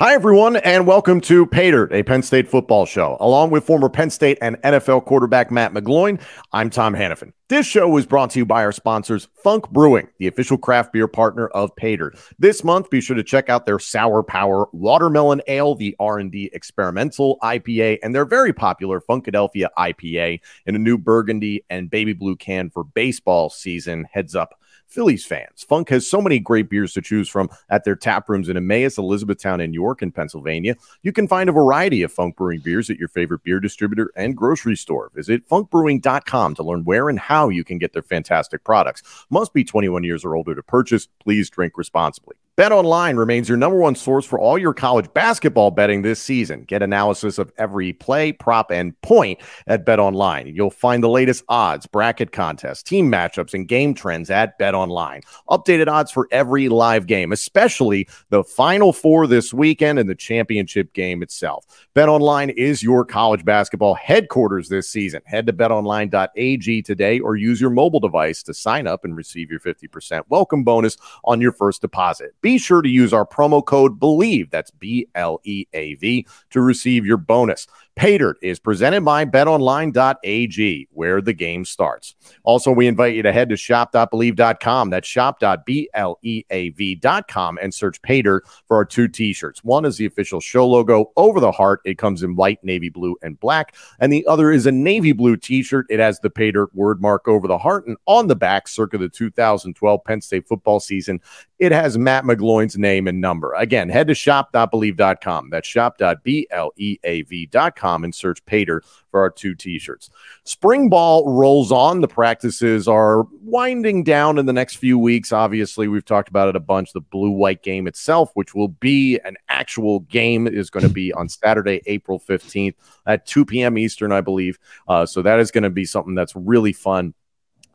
Hi, everyone, and welcome to Paydirt, a Penn State football show. Along with former Penn State and NFL quarterback Matt McGloin, I'm Tom Hannafin. This show is brought to you by our sponsors, Funk Brewing, the official craft beer partner of Paydirt. This month, be sure to check out their Sour Power Watermelon Ale, the R&D Experimental IPA, and their very popular Funkadelphia IPA in a new burgundy and baby blue can for baseball season. Heads up Phillies fans. Funk has so many great beers to choose from at their tap rooms in Emmaus, Elizabethtown, and York in Pennsylvania. You can find a variety of Funk Brewing beers at your favorite beer distributor and grocery store. Visit funkbrewing.com to learn where and how you can get their fantastic products. Must be 21 years or older to purchase. Please drink responsibly. Bet Online remains your number one source for all your college basketball betting this season. Get analysis of every play, prop, and point at Bet Online. You'll find the latest odds, bracket contests, team matchups, and game trends at Bet Online. Updated odds for every live game, especially the Final Four this weekend and the championship game itself. Bet Online is your college basketball headquarters this season. Head to betonline.ag today or use your mobile device to sign up and receive your 50% welcome bonus on your first deposit sure to use our promo code BLEAV, that's B L E A V, to receive your bonus. Paydirt is presented by betonline.ag, where the game starts. Also, we invite you to head to shop.bleav.com. That's shop.bleav.com and search Paydirt for our two t shirts. One is the official show logo over the heart, it comes in white, navy blue, and black. And the other is a navy blue t shirt. It has the Paydirt word mark over the heart and on the back, circa the 2012 Penn State football season. It has Matt McGloin's name and number. Again, head to shop.bleav.com. That's and search Paydirt for our two t shirts. Spring ball rolls on. The practices are winding down in the next few weeks. Obviously, we've talked about it a bunch. The blue white game itself, which will be an actual game, is going to be on Saturday, April 15th at 2 p.m. Eastern, I believe. Uh, so that is going to be something that's really fun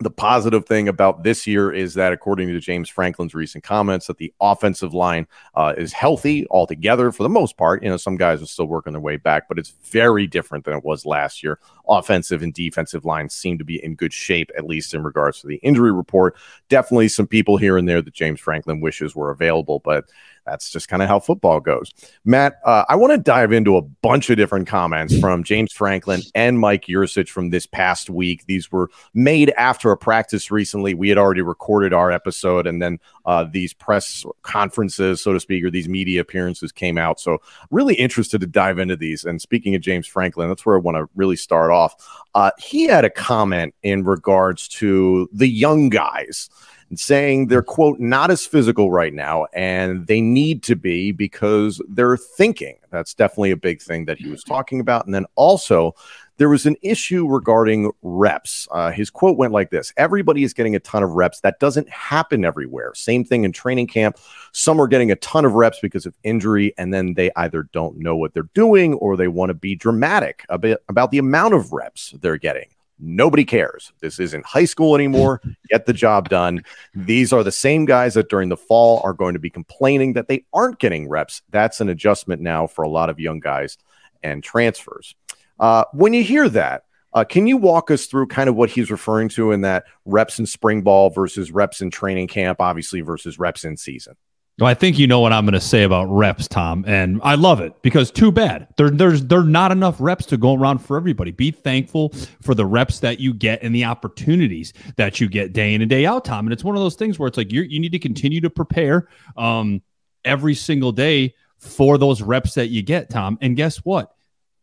the positive thing about this year is that, according to James Franklin's recent comments, that the offensive line uh, is healthy altogether for the most part. You know, some guys are still working their way back, but it's very different than it was last year. Offensive and defensive lines seem to be in good shape, at least in regards to the injury report. Definitely some people here and there that James Franklin wishes were available, but that's just kind of how football goes. Matt, uh, I want to dive into a bunch of different comments from James Franklin and Mike Yurcich from this past week. These were made after a practice recently. We had already recorded our episode, and then uh, these press conferences, so to speak, or these media appearances came out. So, really interested to dive into these. And speaking of James Franklin, that's where I want to really start off. Uh, he had a comment in regards to the young guys saying they're quote not as physical right now and they need to be because they're thinking that's definitely a big thing that he was talking about and then also there was an issue regarding reps. Uh, his quote went like this Everybody is getting a ton of reps. That doesn't happen everywhere. Same thing in training camp. Some are getting a ton of reps because of injury, and then they either don't know what they're doing or they want to be dramatic about the amount of reps they're getting. Nobody cares. This isn't high school anymore. Get the job done. These are the same guys that during the fall are going to be complaining that they aren't getting reps. That's an adjustment now for a lot of young guys and transfers. Uh, when you hear that, uh, can you walk us through kind of what he's referring to in that reps in spring ball versus reps in training camp, obviously, versus reps in season? Well, I think you know what I'm going to say about reps, Tom, and I love it because too bad there, there's there not enough reps to go around for everybody. Be thankful for the reps that you get and the opportunities that you get day in and day out, Tom. And it's one of those things where it's like you you need to continue to prepare um, every single day for those reps that you get, Tom. And guess what?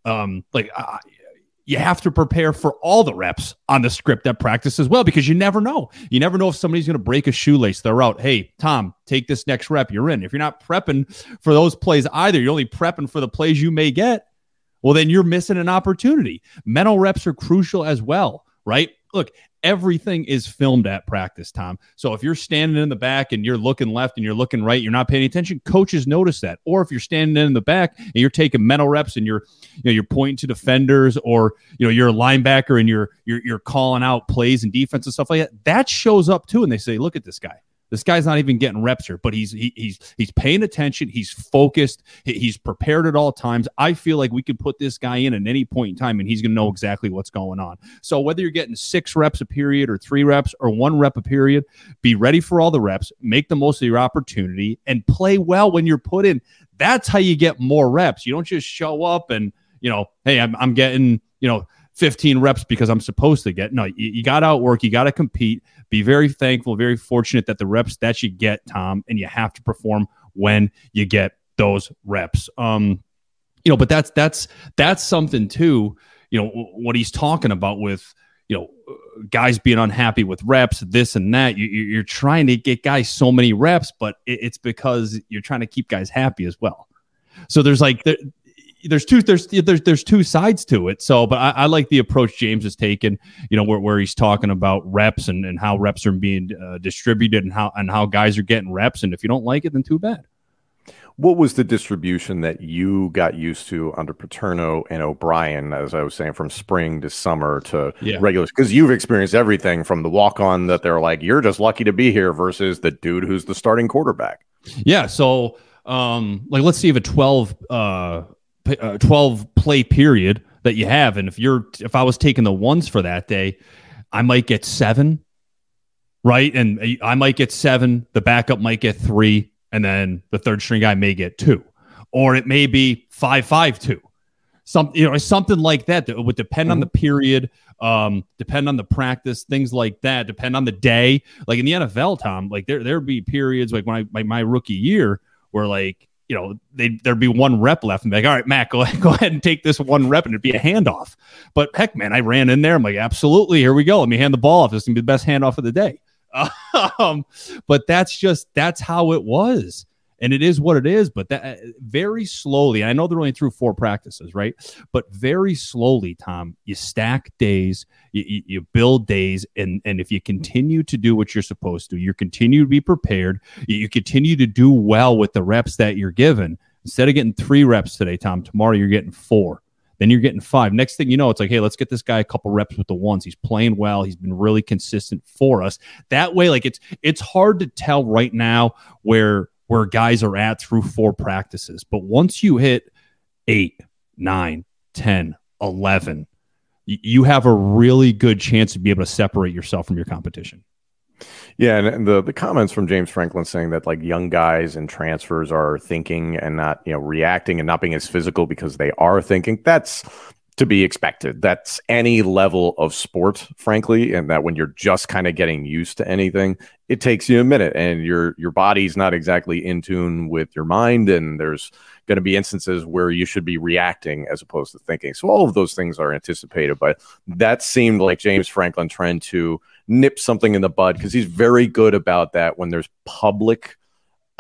Um, like you have to prepare for all the reps on the script at practice as well because you never know. You never know if somebody's going to break a shoelace. They're out. Hey, Tom, take this next rep. You're in. If you're not prepping for those plays either, you're only prepping for the plays you may get. Well, then you're missing an opportunity. Mental reps are crucial as well, right? Look, everything is filmed at practice, Tom. So if you're standing in the back and you're looking left and you're looking right, you're not paying attention, coaches notice that. Or if you're standing in the back and you're taking mental reps and you're you know you're pointing to defenders or you know you're a linebacker and you're you're you're calling out plays and defense and stuff like that, that shows up too and they say, "Look at this guy. This guy's not even getting reps here, but he's he, he's he's paying attention. He's focused. He, he's prepared at all times. I feel like we could put this guy in at any point in time, and he's going to know exactly what's going on. So whether you're getting six reps a period, or three reps, or one rep a period, be ready for all the reps. Make the most of your opportunity, and play well when you're put in. That's how you get more reps. You don't just show up and you know, hey, I'm I'm getting you know 15 reps because I'm supposed to get. No, you, you got to outwork. You got to compete. Be very thankful, very fortunate that the reps that you get, Tom, and you have to perform when you get those reps. Um, you know, but that's that's that's something too. You know what he's talking about with you know guys being unhappy with reps, this and that. You, are trying to get guys so many reps, but it's because you're trying to keep guys happy as well. So there's like there's two there's there's there's two sides to it. So, but I, I, like the approach James has taken. You know, where, where he's talking about reps and, and how reps are being uh, distributed and how and how guys are getting reps. And if you don't like it, then too bad. What was the distribution that you got used to under Paterno and O'Brien, as I was saying, from spring to summer to yeah. regulars? Because you've experienced everything from the walk on that they're like, you're just lucky to be here versus the dude who's the starting quarterback. Yeah. So, um, like, let's see if a 12, uh, uh, 12 play period that you have and if you're if i was taking the ones for that day i might get seven right? And i might get seven the backup might get three and then the third string guy may get two or it may be five five two. Some you know something like that that would depend mm-hmm. on the period um depend on the practice things like that depend on the day. Like in the nfl tom like there there'd be periods like when i my, my rookie year where like you know, they there'd be one rep left and be like, all right, Matt, go ahead, go ahead and take this one rep and it'd be a handoff. But heck, man, I ran in there. I'm like, absolutely, here we go. Let me hand the ball off. This is gonna be the best handoff of the day. Um, but that's just that's how it was and it is what it is. But that very slowly, I know they're only through four practices, right? But very slowly, Tom, you stack days, you, you build days, and and if you continue to do what you're supposed to, you continue to be prepared, you continue to do well with the reps that you're given. Instead of getting three reps today, Tom, tomorrow you're getting four. Then you're getting five. Next thing you know, it's like, hey, let's get this guy a couple reps with the ones. He's playing well. He's been really consistent for us. That way, like it's it's hard to tell right now where where guys are at through four practices. But once you hit eight, nine, 10, 11, you have a really good chance to be able to separate yourself from your competition. Yeah, and the the comments from James Franklin saying that like young guys and transfers are thinking and not you know reacting and not being as physical because they are thinking. That's to be expected. That's any level of sport, frankly, and that when you're just kind of getting used to anything, it takes you a minute and your your body's not exactly in tune with your mind and there's going to be instances where you should be reacting as opposed to thinking. So all of those things are anticipated, but that seemed like James Franklin trying to nip something in the bud because he's very good about that when there's public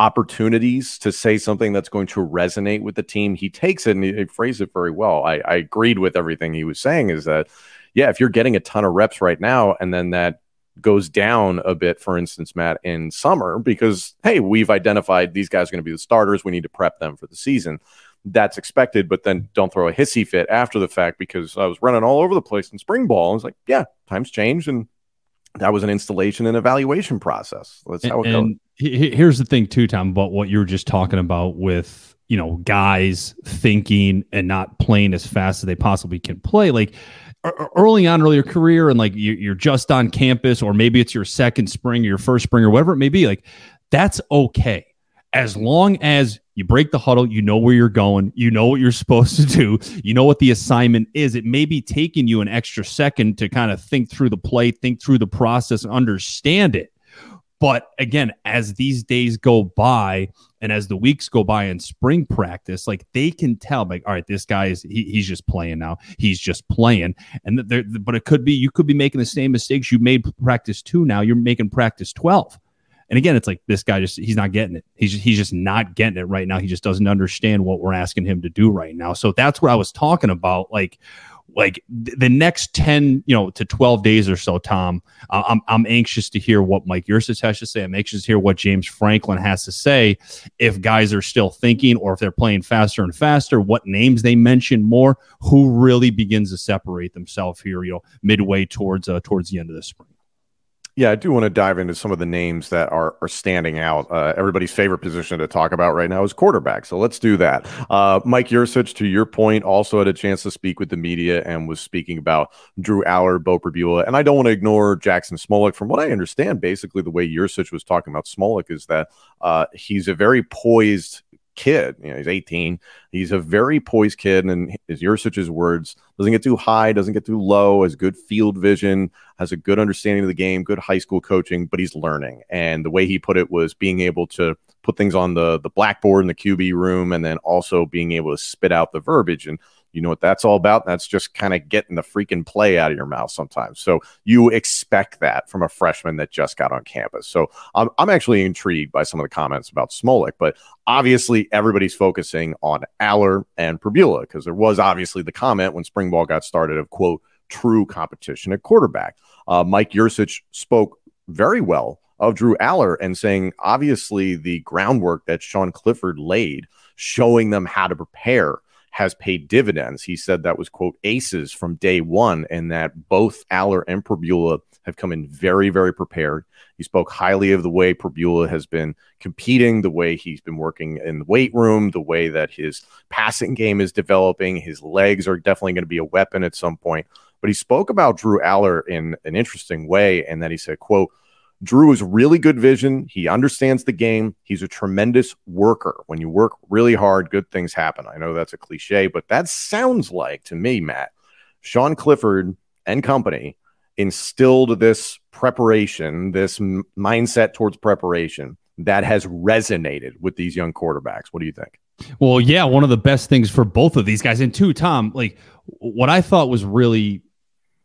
opportunities to say something that's going to resonate with the team. He takes it and he, phrased it very well. I, I agreed with everything he was saying is that, yeah, if you're getting a ton of reps right now and then that goes down a bit, for instance, Matt, in summer, because, hey, we've identified these guys are going to be the starters. We need to prep them for the season. That's expected, but then don't throw a hissy fit after the fact because I was running all over the place in spring ball. I was like, yeah, times change and that was an installation and evaluation process. That's how it and, goes. here's the thing, too, Tom, about what you were just talking about with you know guys thinking and not playing as fast as they possibly can play. Like early on, early your career, and like you're just on campus, or maybe it's your second spring, or your first spring, or whatever it may be. Like that's okay as long as you break the huddle, you know where you're going, you know what you're supposed to do, you know what the assignment is. It may be taking you an extra second to kind of think through the play, think through the process, understand it. But again, as these days go by and as the weeks go by in spring practice, like they can tell, like, all right, this guy is he, he's just playing now. He's just playing. And there, but it could be you could be making the same mistakes you made practice two now. You're making practice 12 and again, it's like this guy just he's not getting it. He's just, he's just not getting it right now. He just doesn't understand what we're asking him to do right now. So that's what I was talking about. Like like the next 10 you know to 12 days or so tom i'm, I'm anxious to hear what mike Yurcich has to say i'm anxious to hear what james franklin has to say if guys are still thinking or if they're playing faster and faster what names they mention more who really begins to separate themselves here you know midway towards uh, towards the end of the spring Yeah, I do want to dive into some of the names that are are standing out. Uh, everybody's favorite position to talk about right now is quarterback. So let's do that. Uh, Mike Yurcich, to your point, also had a chance to speak with the media and was speaking about Drew Allar, Beau Pribula. And I don't want to ignore Jackson Smolik. From what I understand, basically the way Yurcich was talking about Smolik is that uh, he's a very poised kid. You know, he's 18. He's a very poised kid, and his Yurcich's words doesn't get too high, doesn't get too low, has good field vision, has a good understanding of the game, good high school coaching, but he's learning. And the way he put it was being able to put things on the the blackboard in the QB room, and then also being able to spit out the verbiage and you know what that's all about? That's just kind of getting the freaking play out of your mouth sometimes. So you expect that from a freshman that just got on campus. So I'm, I'm actually intrigued by some of the comments about Smolik, but obviously everybody's focusing on Allar and Pribula because there was obviously the comment when spring ball got started of quote true competition at quarterback. Uh, Mike Yurcich spoke very well of Drew Allar and saying obviously the groundwork that Sean Clifford laid, showing them how to prepare has paid dividends. He said that was, quote, aces from day one, and that both Allar and Pribula have come in very, very prepared. He spoke highly of the way Pribula has been competing, the way he's been working in the weight room, the way that his passing game is developing. His legs are definitely going to be a weapon at some point. But he spoke about Drew Allar in an interesting way, and that he said, quote, Drew is really good vision. He understands the game. He's a tremendous worker. When you work really hard, good things happen. I know that's a cliche, but that sounds like to me, Matt, Sean Clifford and company instilled this preparation, this m- mindset towards preparation that has resonated with these young quarterbacks. What do you think? Well, yeah, one of the best things for both of these guys, and two, Tom, like what I thought was really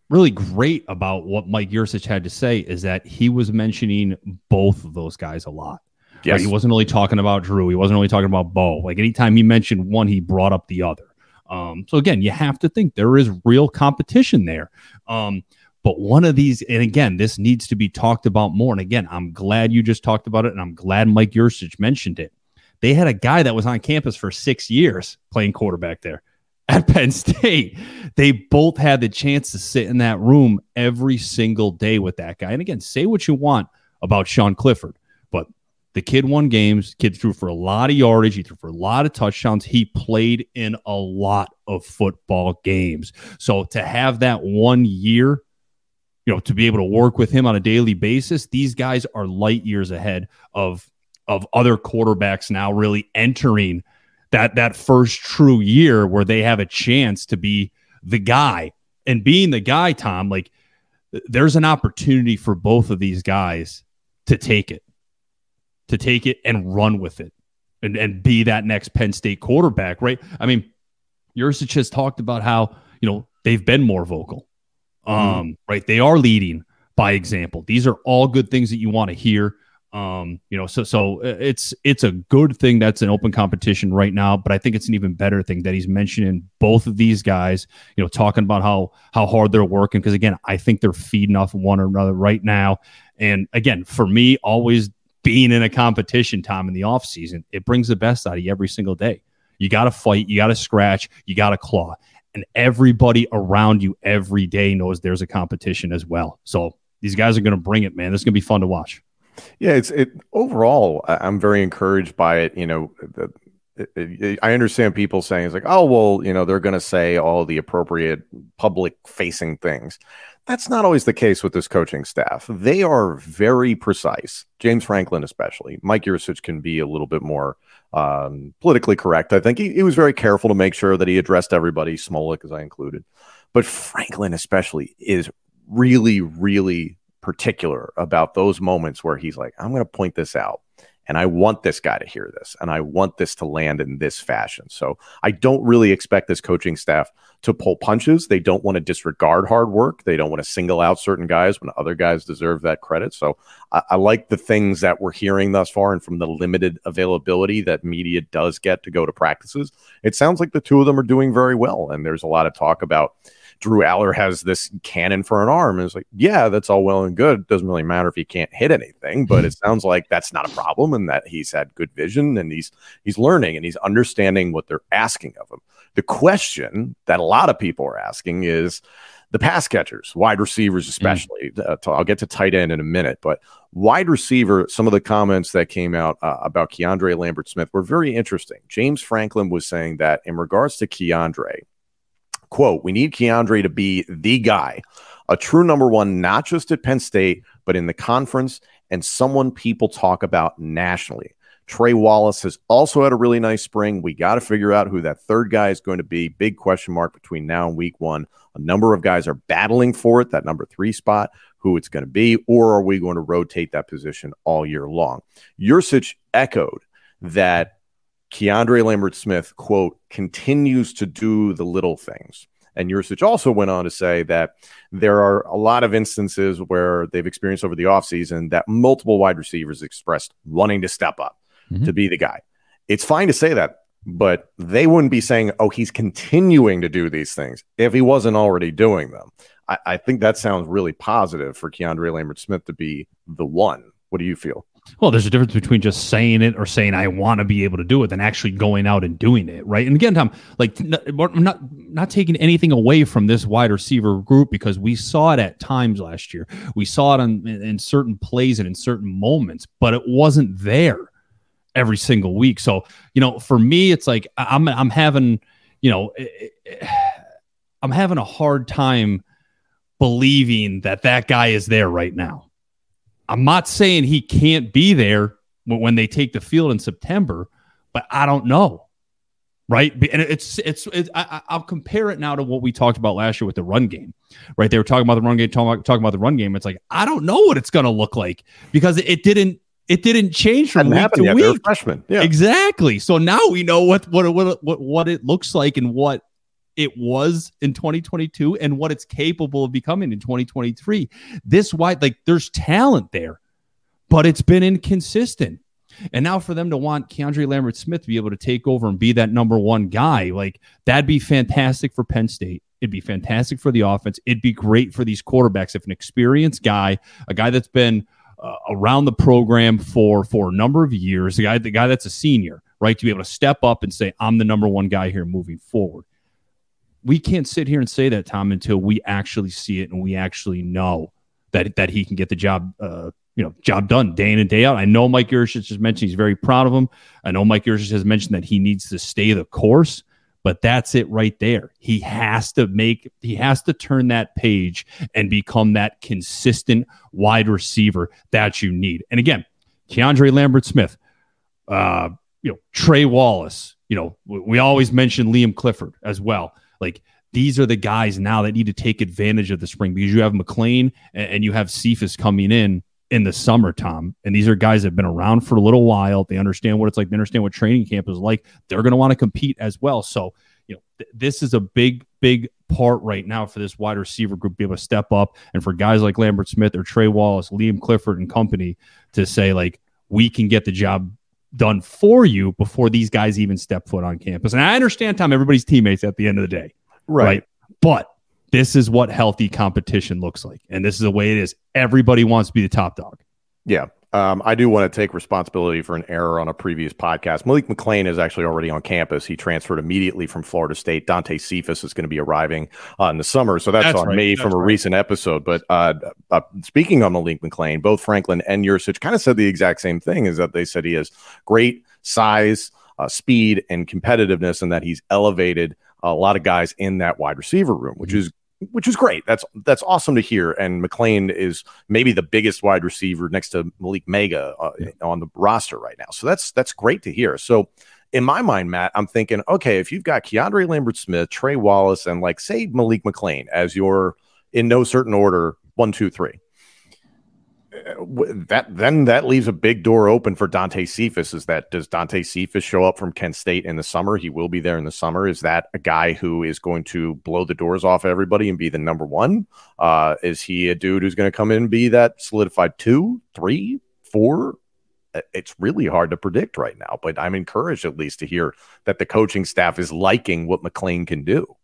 really great about what Mike Yurcich had to say is that he was mentioning both of those guys a lot. Yes. Right? He wasn't only talking about Drew. He wasn't only talking about Beau. Like anytime he mentioned one, he brought up the other. Um, so again, you have to think there is real competition there. Um, but one of these, and again, this needs to be talked about more. And again, I'm glad you just talked about it, and I'm glad Mike Yurcich mentioned it. They had a guy that was on campus for six years playing quarterback there at Penn State, they both had the chance to sit in that room every single day with that guy. And again, say what you want about Sean Clifford, but the kid won games. Kid threw for a lot of yardage. He threw for a lot of touchdowns. He played in a lot of football games. So to have that one year, you know, to be able to work with him on a daily basis, these guys are light years ahead of of other quarterbacks now really entering that that first true year where they have a chance to be the guy. And being the guy tom like there's an opportunity for both of these guys to take it to take it and run with it and, and be that next penn state quarterback right? I mean Yurcich has talked about how you know they've been more vocal. Mm-hmm. um mm-hmm. right? They are leading by example. These are all good things that you want to hear um, you know, so so uh, it's it's a good thing that's an open competition right now, but I think it's an even better thing that he's mentioning both of these guys, you know, talking about how how hard they're working because again, I think they're feeding off one another right now. And again, for me, always being in a competition, time in the off season, it brings the best out of you every single day. You got to fight, you got to scratch, you got to claw, and everybody around you every day knows there's a competition as well. So these guys are going to bring it, man. This is going to be fun to watch. Yeah, it's it overall. I'm very encouraged by it. You know, the, it, it, I understand people saying it's like, oh well, you know, they're going to say all the appropriate public facing things. That's not always the case with this coaching staff. They are very precise. James Franklin, especially. Mike Yurcich can be a little bit more um, politically correct. I think he, he was very careful to make sure that he addressed everybody, Smolik as I included. But Franklin, especially, is really, really particular about those moments where he's like, I'm going to point this out. And I want this guy to hear this, and I want this to land in this fashion. So I don't really expect this coaching staff to pull punches. They don't want to disregard hard work. They don't want to single out certain guys when other guys deserve that credit. So I, I like the things that we're hearing thus far, and from the limited availability that media does get to go to practices, it sounds like the two of them are doing very well. And there's a lot of talk about Drew Allar has this cannon for an arm. And it's like, yeah, that's all well and good. It doesn't really matter if he can't hit anything, but it sounds like that's not a problem and that he's had good vision and he's he's learning and he's understanding what they're asking of him. The question that a lot of people are asking is the pass catchers, wide receivers, especially. Mm. Uh, I'll get to tight end in a minute, but wide receiver, some of the comments that came out uh, about Keandre Lambert Smith were very interesting. James Franklin was saying that in regards to Keandre, quote, we need Keandre to be the guy, a true number one, not just at Penn State, but in the conference and someone people talk about nationally. Trey Wallace has also had a really nice spring. We got to figure out who that third guy is going to be. Big question mark between now and week one. A number of guys are battling for it, that number three spot, who it's going to be, or are we going to rotate that position all year long? Yurcich echoed that Keandre Lambert Smith, quote, continues to do the little things. And Yurcich also went on to say that there are a lot of instances where they've experienced over the offseason that multiple wide receivers expressed wanting to step up mm-hmm. to be the guy. It's fine to say that, but they wouldn't be saying, oh, he's continuing to do these things if he wasn't already doing them. I, I think that sounds really positive for Keandre Lambert Smith to be the one. What do you feel? Well, there's a difference between just saying it or saying I want to be able to do it than actually going out and doing it, right? And again, Tom, like I'm not not taking anything away from this wide receiver group because we saw it at times last year. We saw it on, in certain plays and in certain moments, but it wasn't there every single week. So, you know, for me, it's like I'm I'm having, you know, eh, eh, eh, I'm having a hard time believing that that guy is there right now. I'm not saying he can't be there when they take the field in September, but I don't know. Right. And it's, it's, it's I, will compare it now to what we talked about last year with the run game. Right. They were talking about the run game, talking, talking about the run game. It's like, I don't know what it's going to look like because it didn't, it didn't change from week to yet. week. Freshman, yeah, exactly. So now we know what what what what what it looks like and what it was in 2022 and what it's capable of becoming in 2023. This wide, like there's talent there, but it's been inconsistent. And now for them to want Keandre Lambert Smith to be able to take over and be that number one guy, like that'd be fantastic for Penn State. It'd be fantastic for the offense. It'd be great for these quarterbacks if an experienced guy, a guy that's been uh, around the program for for a number of years, the guy the guy that's a senior, right, to be able to step up and say, "I'm the number one guy here moving forward." We can't sit here and say that, Tom, until we actually see it and we actually know that that he can get the job, uh, you know, job done day in and day out. I know Mike Yurcich has mentioned he's very proud of him. I know Mike Yurcich has mentioned that he needs to stay the course but that's it right there. He has to make, he has to turn that page and become that consistent wide receiver that you need. And again, Keandre Lambert Smith, uh, you know, Trey Wallace, you know, we always mention Liam Clifford as well. Like these are the guys now that need to take advantage of the spring because you have McClain and you have Cephas coming in in the summer, Tom. And these are guys that have been around for a little while. They understand what it's like. They understand what training camp is like. They're going to want to compete as well. So, you know, th- this is a big, big part right now for this wide receiver group to be able to step up and for guys like Lambert Smith or Trey Wallace, Liam Clifford and company to say, like, we can get the job done for you before these guys even step foot on campus. And I understand, Tom, everybody's teammates at the end of the day. right? right? But this is what healthy competition looks like. And this is the way it is. Everybody wants to be the top dog. Yeah. Um, I do want to take responsibility for an error on a previous podcast. Malik McClain is actually already on campus. He transferred immediately from Florida State. Dante Cephas is going to be arriving uh, in the summer. So that's, that's on right. me that's from a recent episode. But uh, uh, speaking on Malik McClain, both Franklin and Yurcich kind of said the exact same thing is that they said he has great size, uh, speed, and competitiveness, and that he's elevated a lot of guys in that wide receiver room, which mm-hmm. is which is great. That's that's awesome to hear. And McClain is maybe the biggest wide receiver next to Malick Meiga uh, yeah. on the roster right now. So that's that's great to hear. So in my mind, Matt, I'm thinking, okay, if you've got Keandre Lambert Smith, Trey Wallace, and like say Malik McClain as your in no certain order one, two, three that then that leaves a big door open for Dante Cephas. Is that does Dante Cephas show up from Kent State in the summer? He will be there in the summer. Is that a guy who is going to blow the doors off everybody and be the number one? Uh, is he a dude who's going to come in and be that solidified two, three, four? It's really hard to predict right now, but I'm encouraged at least to hear that the coaching staff is liking what McClain can do.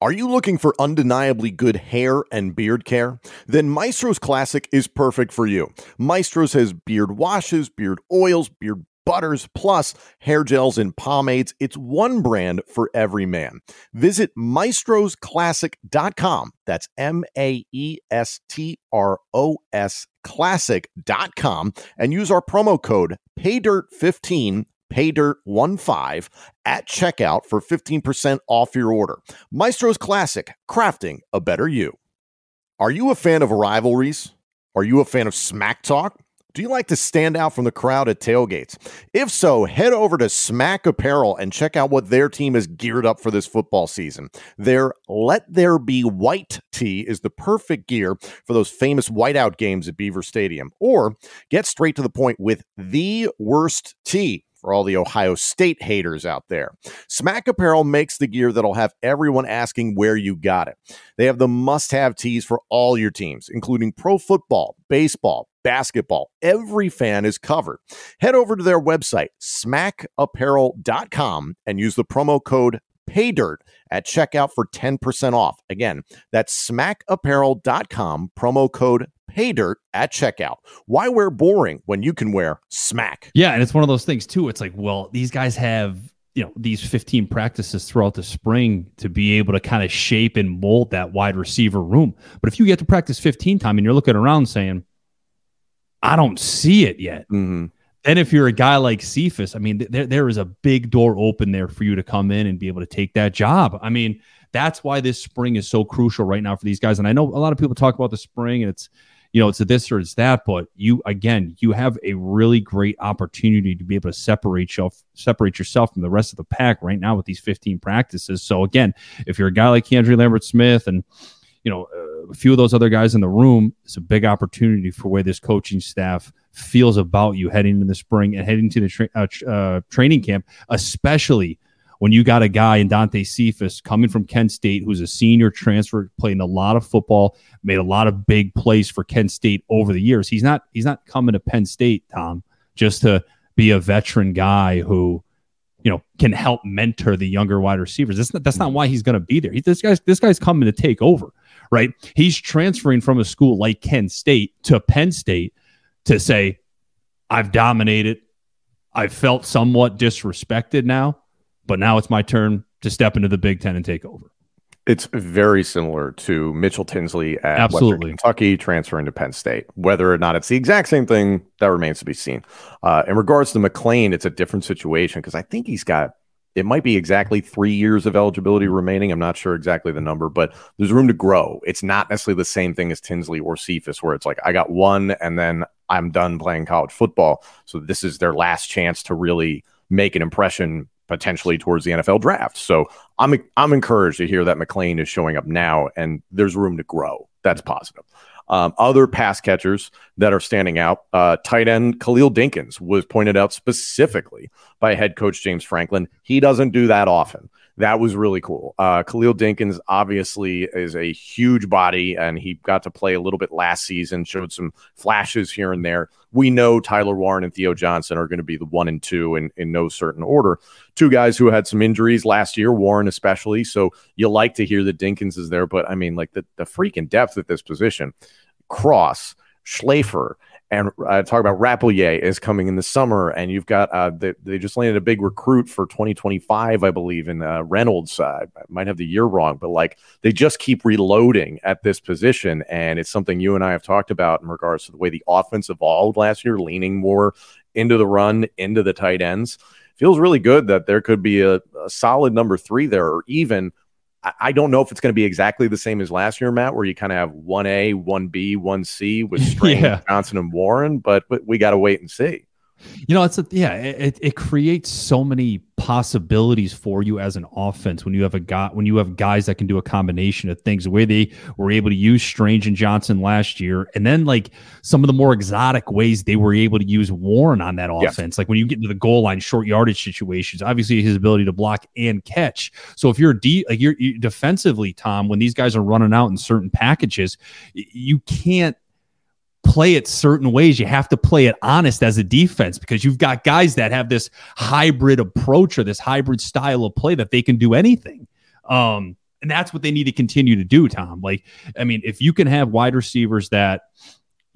Are you looking for undeniably good hair and beard care? Then Maestro's Classic is perfect for you. Maestro's has beard washes, beard oils, beard butters, plus hair gels and pomades. It's one brand for every man. Visit maestrosclassic.com. That's M A E S T R O S classic.com and use our promo code PAYDIRT15 paydirt15 at checkout for 15% off your order. Maestro's Classic, crafting a better you. Are you a fan of rivalries? Are you a fan of smack talk? Do you like to stand out from the crowd at tailgates? If so, head over to Smack Apparel and check out what their team is geared up for this football season. Their Let There Be White tee is the perfect gear for those famous whiteout games at Beaver Stadium. Or get straight to the point with the worst tee for all the Ohio State haters out there. Smack Apparel makes the gear that'll have everyone asking where you got it. They have the must have tees for all your teams, including pro football, baseball, basketball. Every fan is covered. Head over to their website, smackapparel.com, and use the promo code PAYDIRT at checkout for 10% off. Again, that's smackapparel.com, promo code PAYDIRT at checkout. Why wear boring when you can wear smack? Yeah, and it's one of those things too. It's like, well, these guys have you know these 15 practices throughout the spring to be able to kind of shape and mold that wide receiver room. But if you get to practice 15 time and you're looking around saying, I don't see it yet. Mm-hmm. Then if you're a guy like Cephas, I mean, there there is a big door open there for you to come in and be able to take that job. I mean, that's why this spring is so crucial right now for these guys. And I know a lot of people talk about the spring and it's you know, it's a this or it's that, but you again, you have a really great opportunity to be able to separate yourself, separate yourself from the rest of the pack right now with these 15 practices. So again, if you're a guy like Keandre Lambert Smith and you know uh, a few of those other guys in the room, it's a big opportunity for where this coaching staff feels about you heading into the spring and heading to the tra- uh, uh, training camp, especially when you got a guy in Dante Cephas coming from Kent State who's a senior transfer, playing a lot of football, made a lot of big plays for Kent State over the years. He's not he's not coming to Penn State, Tom, just to be a veteran guy who you know can help mentor the younger wide receivers. That's not, that's not why he's going to be there. He, this guy's this guy's coming to take over, right? He's transferring from a school like Kent State to Penn State to say, I've dominated. I've felt somewhat disrespected now, but now it's my turn to step into the Big Ten and take over. It's very similar to Mitchell Tinsley at Absolutely. Western Kentucky transferring to Penn State. Whether or not it's the exact same thing, that remains to be seen. Uh, in regards to McClain, it's a different situation because I think he's got it might be exactly three years of eligibility remaining. I'm not sure exactly the number, but there's room to grow. It's not necessarily the same thing as Tinsley or Cephas, where it's like I got one and then I'm done playing college football. So this is their last chance to really make an impression potentially towards the NFL draft. So I'm I'm encouraged to hear that McClain is showing up now, and there's room to grow. That's positive. Um, other pass catchers that are standing out, uh, tight end Khalil Dinkins was pointed out specifically by head coach James Franklin. He doesn't do that often. That was really cool. Uh, Khalil Dinkins obviously is a huge body, and he got to play a little bit last season, showed some flashes here and there. We know Tyler Warren and Theo Johnson are going to be the one and two in, in no certain order. Two guys who had some injuries last year, Warren especially. So you like to hear that Dinkins is there, but I mean, like the, the freaking depth at this position. Cross, Schlaffer, and uh, talk about Rappleyea is coming in the summer, and you've got uh, they, they just landed a big recruit for 2025, I believe, in uh, Reynolds. Uh, I might have the year wrong, but like they just keep reloading at this position, and it's something you and I have talked about in regards to the way the offense evolved last year, leaning more into the run, into the tight ends. Feels really good that there could be a, a solid number three there, or even I don't know if it's going to be exactly the same as last year, Matt, where you kind of have one A, one B, one C with Strange, Yeah. Johnson, and Warren, but, but we got to wait and see. You know, it's a, yeah, it, it creates so many possibilities for you as an offense when you have a guy when you have guys that can do a combination of things. The way they were able to use Strange and Johnson last year, and then like some of the more exotic ways they were able to use Warren on that Yes. offense. Like when you get into the goal line, short yardage situations, obviously his ability to block and catch. So if you're de- like you're, you defensively, Tom, when these guys are running out in certain packages, you can't play it certain ways. You have to play it honest as a defense because you've got guys that have this hybrid approach or this hybrid style of play that they can do anything. Um, and that's what they need to continue to do, Tom. Like, I mean, if you can have wide receivers that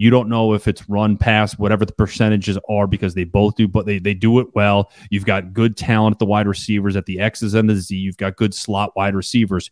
You don't know if it's run pass, whatever the percentages are, because they both do, but they, they do it well. You've got good talent at the wide receivers, at the X's and the Z. You've got good slot wide receivers.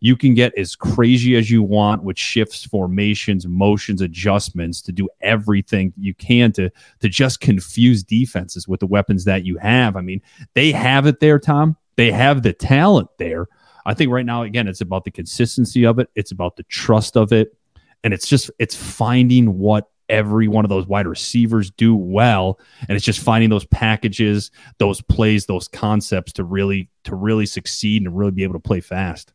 You can get as crazy as you want with shifts, formations, motions, adjustments to do everything you can to to just confuse defenses with the weapons that you have. I mean, they have it there, Tom. They have the talent there. I think right now, again, it's about the consistency of it. It's about the trust of it. And it's just, it's finding what every one of those wide receivers do well. And it's just finding those packages, those plays, those concepts to really, to really succeed and really be able to play fast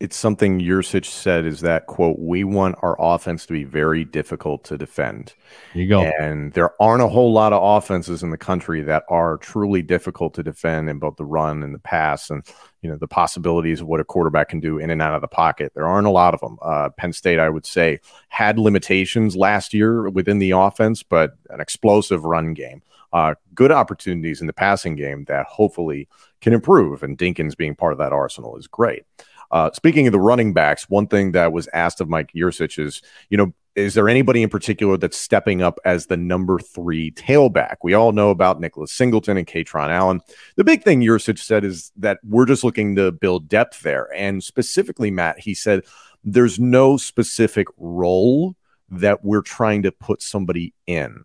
it's something Yurcich said is that quote we want our offense to be very difficult to defend. There you go. And there aren't a whole lot of offenses in the country that are truly difficult to defend in both the run and the pass and you know the possibilities of what a quarterback can do in and out of the pocket. There aren't a lot of them. Uh, Penn State, I would say, had limitations last year within the offense, but an explosive run game. Uh, good opportunities in the passing game that hopefully can improve, and Dinkins being part of that arsenal is great. Uh, speaking of the running backs, one thing that was asked of Mike Yurcich is, you know, is there anybody in particular that's stepping up as the number three tailback? We all know about Nicholas Singleton and Kaytron Allen. The big thing Yurcich said is that we're just looking to build depth there. And specifically, Matt, he said there's no specific role that we're trying to put somebody in.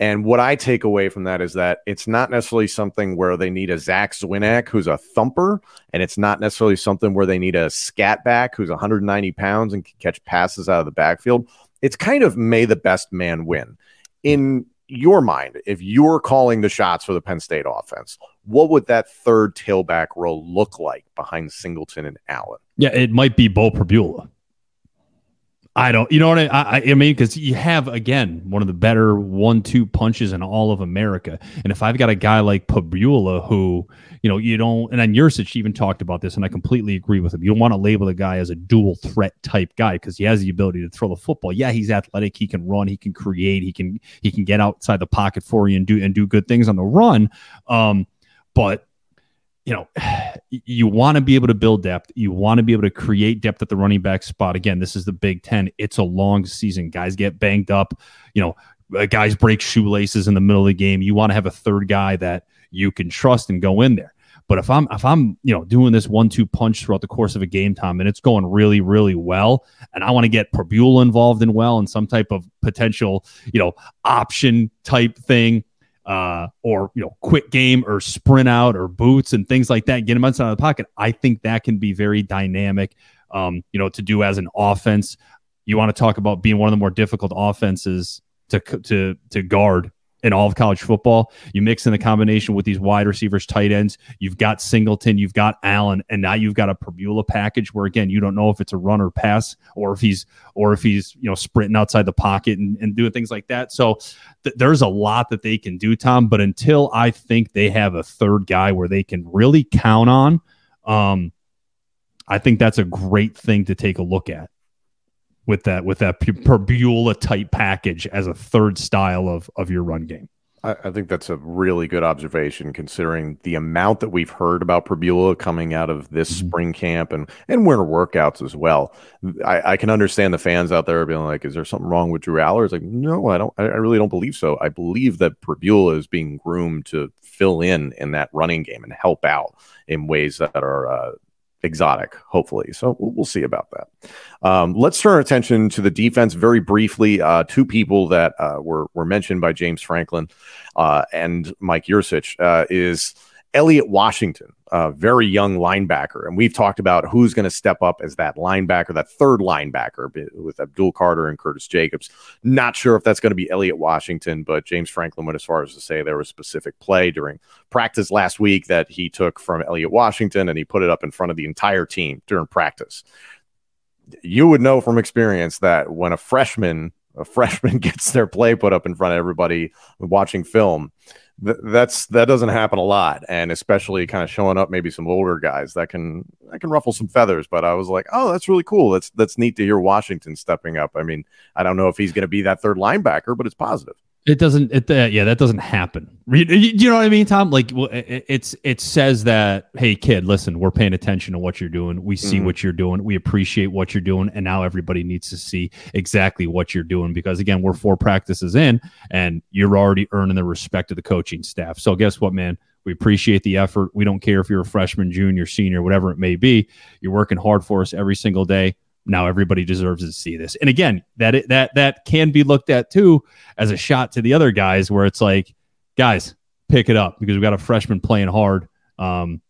And what I take away from that is that it's not necessarily something where they need a Zach Zwinak who's a thumper, and it's not necessarily something where they need a scat back who's 190 pounds and can catch passes out of the backfield. It's kind of may the best man win. In your mind, if you're calling the shots for the Penn State offense, what would that third tailback role look like behind Singleton and Allen? Yeah, it might be Beau Pribula. I don't, you know what I, I, I mean? Because you have again one of the better one-two punches in all of America, and if I've got a guy like Pribula who, you know, you don't, and then Yurcich even talked about this, and I completely agree with him. You don't want to label the guy as a dual threat type guy because he has the ability to throw the football. Yeah, he's athletic, he can run, he can create, he can he can get outside the pocket for you and do and do good things on the run. Um, but you know, you want to be able to build depth. You want to be able to create depth at the running back spot. Again, this is the Big Ten. It's a long season. Guys get banged up. You know, uh, guys break shoelaces in the middle of the game. You want to have a third guy that you can trust and go in there. But if I'm if I'm you know doing this one two punch throughout the course of a game time and it's going really really well, and I want to get Pribula involved in well and some type of potential you know option type thing, uh, or you know, quick game or sprint out or boots and things like that, get him outside of the pocket. I think that can be very dynamic, um, you know, to do as an offense. You want to talk about being one of the more difficult offenses to to to guard in all of college football. You mix in the combination with these wide receivers, tight ends. You've got Singleton, you've got Allen, and now you've got a Pribula package where again you don't know if it's a run or pass, or if he's or if he's you know sprinting outside the pocket and, and doing things like that. So th- there's a lot that they can do, Tom. But until I think they have a third guy where they can really count on, um, I think that's a great thing to take a look at with that with that Pribula type package as a third style of of your run game. I, I, think that's a really good observation, considering the amount that we've heard about Pribula coming out of this mm-hmm. spring camp and and winter workouts as well. I, I, can understand the fans out there being like, "Is there something wrong with Drew Allar?" It's like, no, I don't. I, really don't believe so. I believe that Pribula is being groomed to fill in in that running game and help out in ways that are uh, exotic, hopefully. So we'll, see about that. Um, let's turn our attention to the defense very briefly. Uh, two people that uh, were were mentioned by James Franklin uh, and Mike Yurcich uh, is Elliot Washington, a very young linebacker. And we've talked about who's going to step up as that linebacker, that third linebacker with Abdul Carter and Curtis Jacobs. Not sure if that's going to be Elliot Washington, but James Franklin went as far as to say there was a specific play during practice last week that he took from Elliot Washington and he put it up in front of the entire team during practice. You would know from experience that when a freshman a freshman gets their play put up in front of everybody watching film that's that doesn't happen a lot and especially kind of showing up maybe some older guys that can that can ruffle some feathers but i was like oh that's really cool. That's that's neat to hear washington stepping up. I mean i don't know if he's going to be that third linebacker but it's positive It doesn't. It uh, yeah, that doesn't happen. You, you know what I mean, Tom? Like, well, it, it's it says that hey, kid, listen, we're paying attention to what you're doing. We see Mhm. what you're doing. We appreciate what you're doing, and now everybody needs to see exactly what you're doing because again, we're four practices in, and you're already earning the respect of the coaching staff. So guess what, man? We appreciate the effort. We don't care if you're a freshman, junior, senior, whatever it may be. You're working hard for us every single day. Now everybody deserves to see this. And again, that that that can be looked at too as a shot to the other guys, where it's like, guys, pick it up because we've got a freshman playing hard. Um,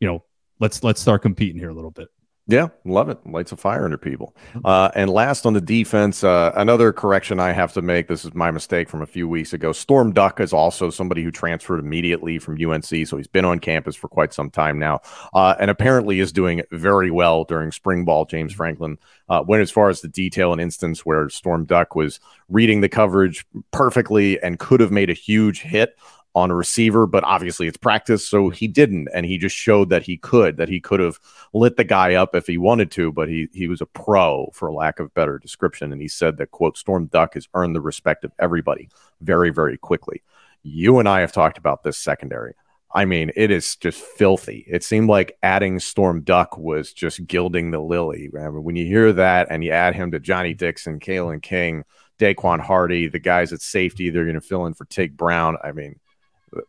you know, let's let's start competing here a little bit. Yeah, love it. Lights a fire under people. Uh, and last on the defense, uh, another correction I have to make. This is my mistake from a few weeks ago. Storm Duck is also somebody who transferred immediately from UNC, so he's been on campus for quite some time now, uh, and apparently is doing very well during spring ball. James Franklin uh, went as far as the detail an instance where Storm Duck was reading the coverage perfectly and could have made a huge hit on a receiver, but obviously it's practice, so he didn't, and he just showed that he could, that he could have lit the guy up if he wanted to, but he he was a pro for lack of better description, and he said that quote Storm Duck has earned the respect of everybody very very quickly. You and I have talked about this secondary. I mean, it is just filthy. It seemed like adding Storm Duck was just gilding the lily. When you hear that and you add him to Johnny Dixon, Kalen King, Daequan Hardy, the guys at safety, they're going to fill in for Tig Brown. I mean,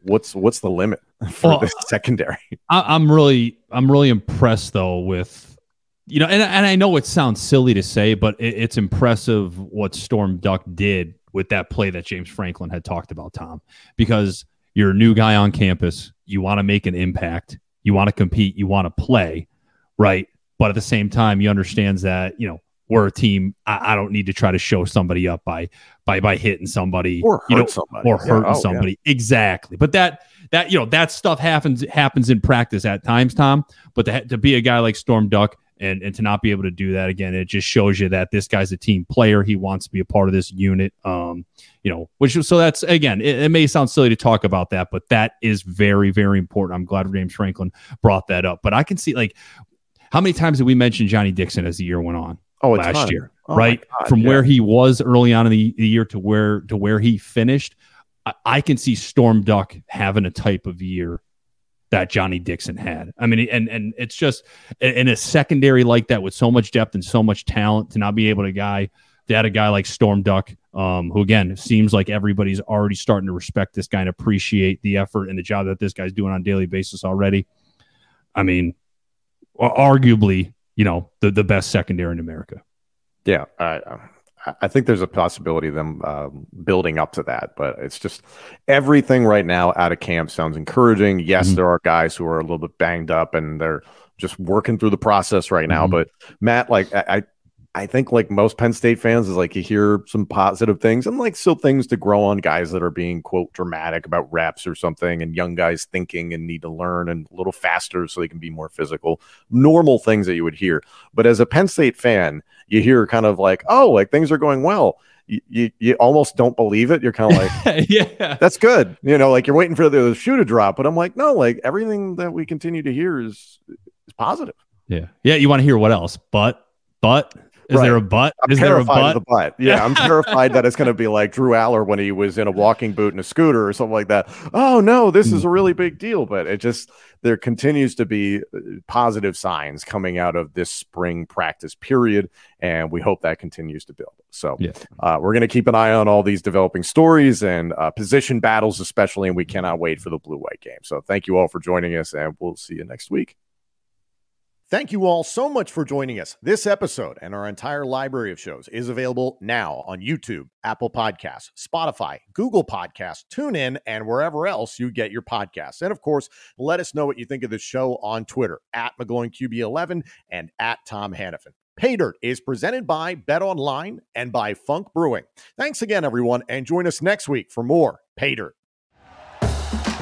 what's what's the limit for Well, the secondary? I, I'm really I'm really impressed though with you know, and and I know it sounds silly to say, but it, it's impressive what Storm Duck did with that play that James Franklin had talked about, Tom, because you're a new guy on campus, you want to make an impact, you want to compete, you want to play, right? But at the same time, he understands that you know we're a team. I, I don't need to try to show somebody up by by by hitting somebody or hurt you know, somebody or Yeah. hurting Oh, yeah. somebody. Exactly. But that that you know that stuff happens happens in practice at times, Tom. But to, to be a guy like Storm Duck and and to not be able to do that again, it just shows you that this guy's a team player. He wants to be a part of this unit. Um, you know, which so that's again, it, it may sound silly to talk about that, but that is very very important. I'm glad James Franklin brought that up. But I can see like how many times did we mention Johnny Dixon as the year went on? Oh, last ton. year, Oh, right? God, From yeah. where he was early on in the, the year to where to where he finished, I, I can see Storm Duck having a type of year that Johnny Dixon had. I mean, and and it's just in a secondary like that with so much depth and so much talent to not be able to guy to add a guy like Storm Duck, um, who again seems like everybody's already starting to respect this guy and appreciate the effort and the job that this guy's doing on a daily basis already. I mean, arguably, you know, the the best secondary in America. Yeah, I, I- think there's a possibility of them um, building up to that, but it's just everything right now out of camp sounds encouraging. Yes, Mhm. there are guys who are a little bit banged up and they're just working through the process right now. Mhm. But Matt, like I, I think like most Penn State fans is like you hear some positive things and like still things to grow on guys that are being quote dramatic about reps or something and young guys thinking and need to learn and a little faster so they can be more physical. Normal things that you would hear. But as a Penn State fan, you hear kind of like, oh, like things are going well. You, you, you almost don't believe it. You're kind of like, yeah. that's good. You know, like you're waiting for the shoe to drop. But I'm like, no, like everything that we continue to hear is is positive. Yeah. Yeah. You want to hear what else? But, but, is Right. there a butt? I'm is there a terrified of the butt. Yeah, I'm terrified that it's going to be like Drew Allar when he was in a walking boot and a scooter or something like that. Oh no, this is a really big deal. But it just there continues to be uh, positive signs coming out of this spring practice period, and we hope that continues to build. So Yeah. uh, we're going to keep an eye on all these developing stories and uh, position battles, especially, and we cannot wait for the blue white game. So thank you all for joining us, and we'll see you next week. Thank you all so much for joining us. This episode and our entire library of shows is available now on YouTube, Apple Podcasts, Spotify, Google Podcasts, TuneIn, and wherever else you get your podcasts. And of course, let us know what you think of the show on Twitter at McGloinQB11 and at Tom Hannafin. Paydirt is presented by BetOnline and by Funk Brewing. Thanks again, everyone, and join us next week for more Paydirt.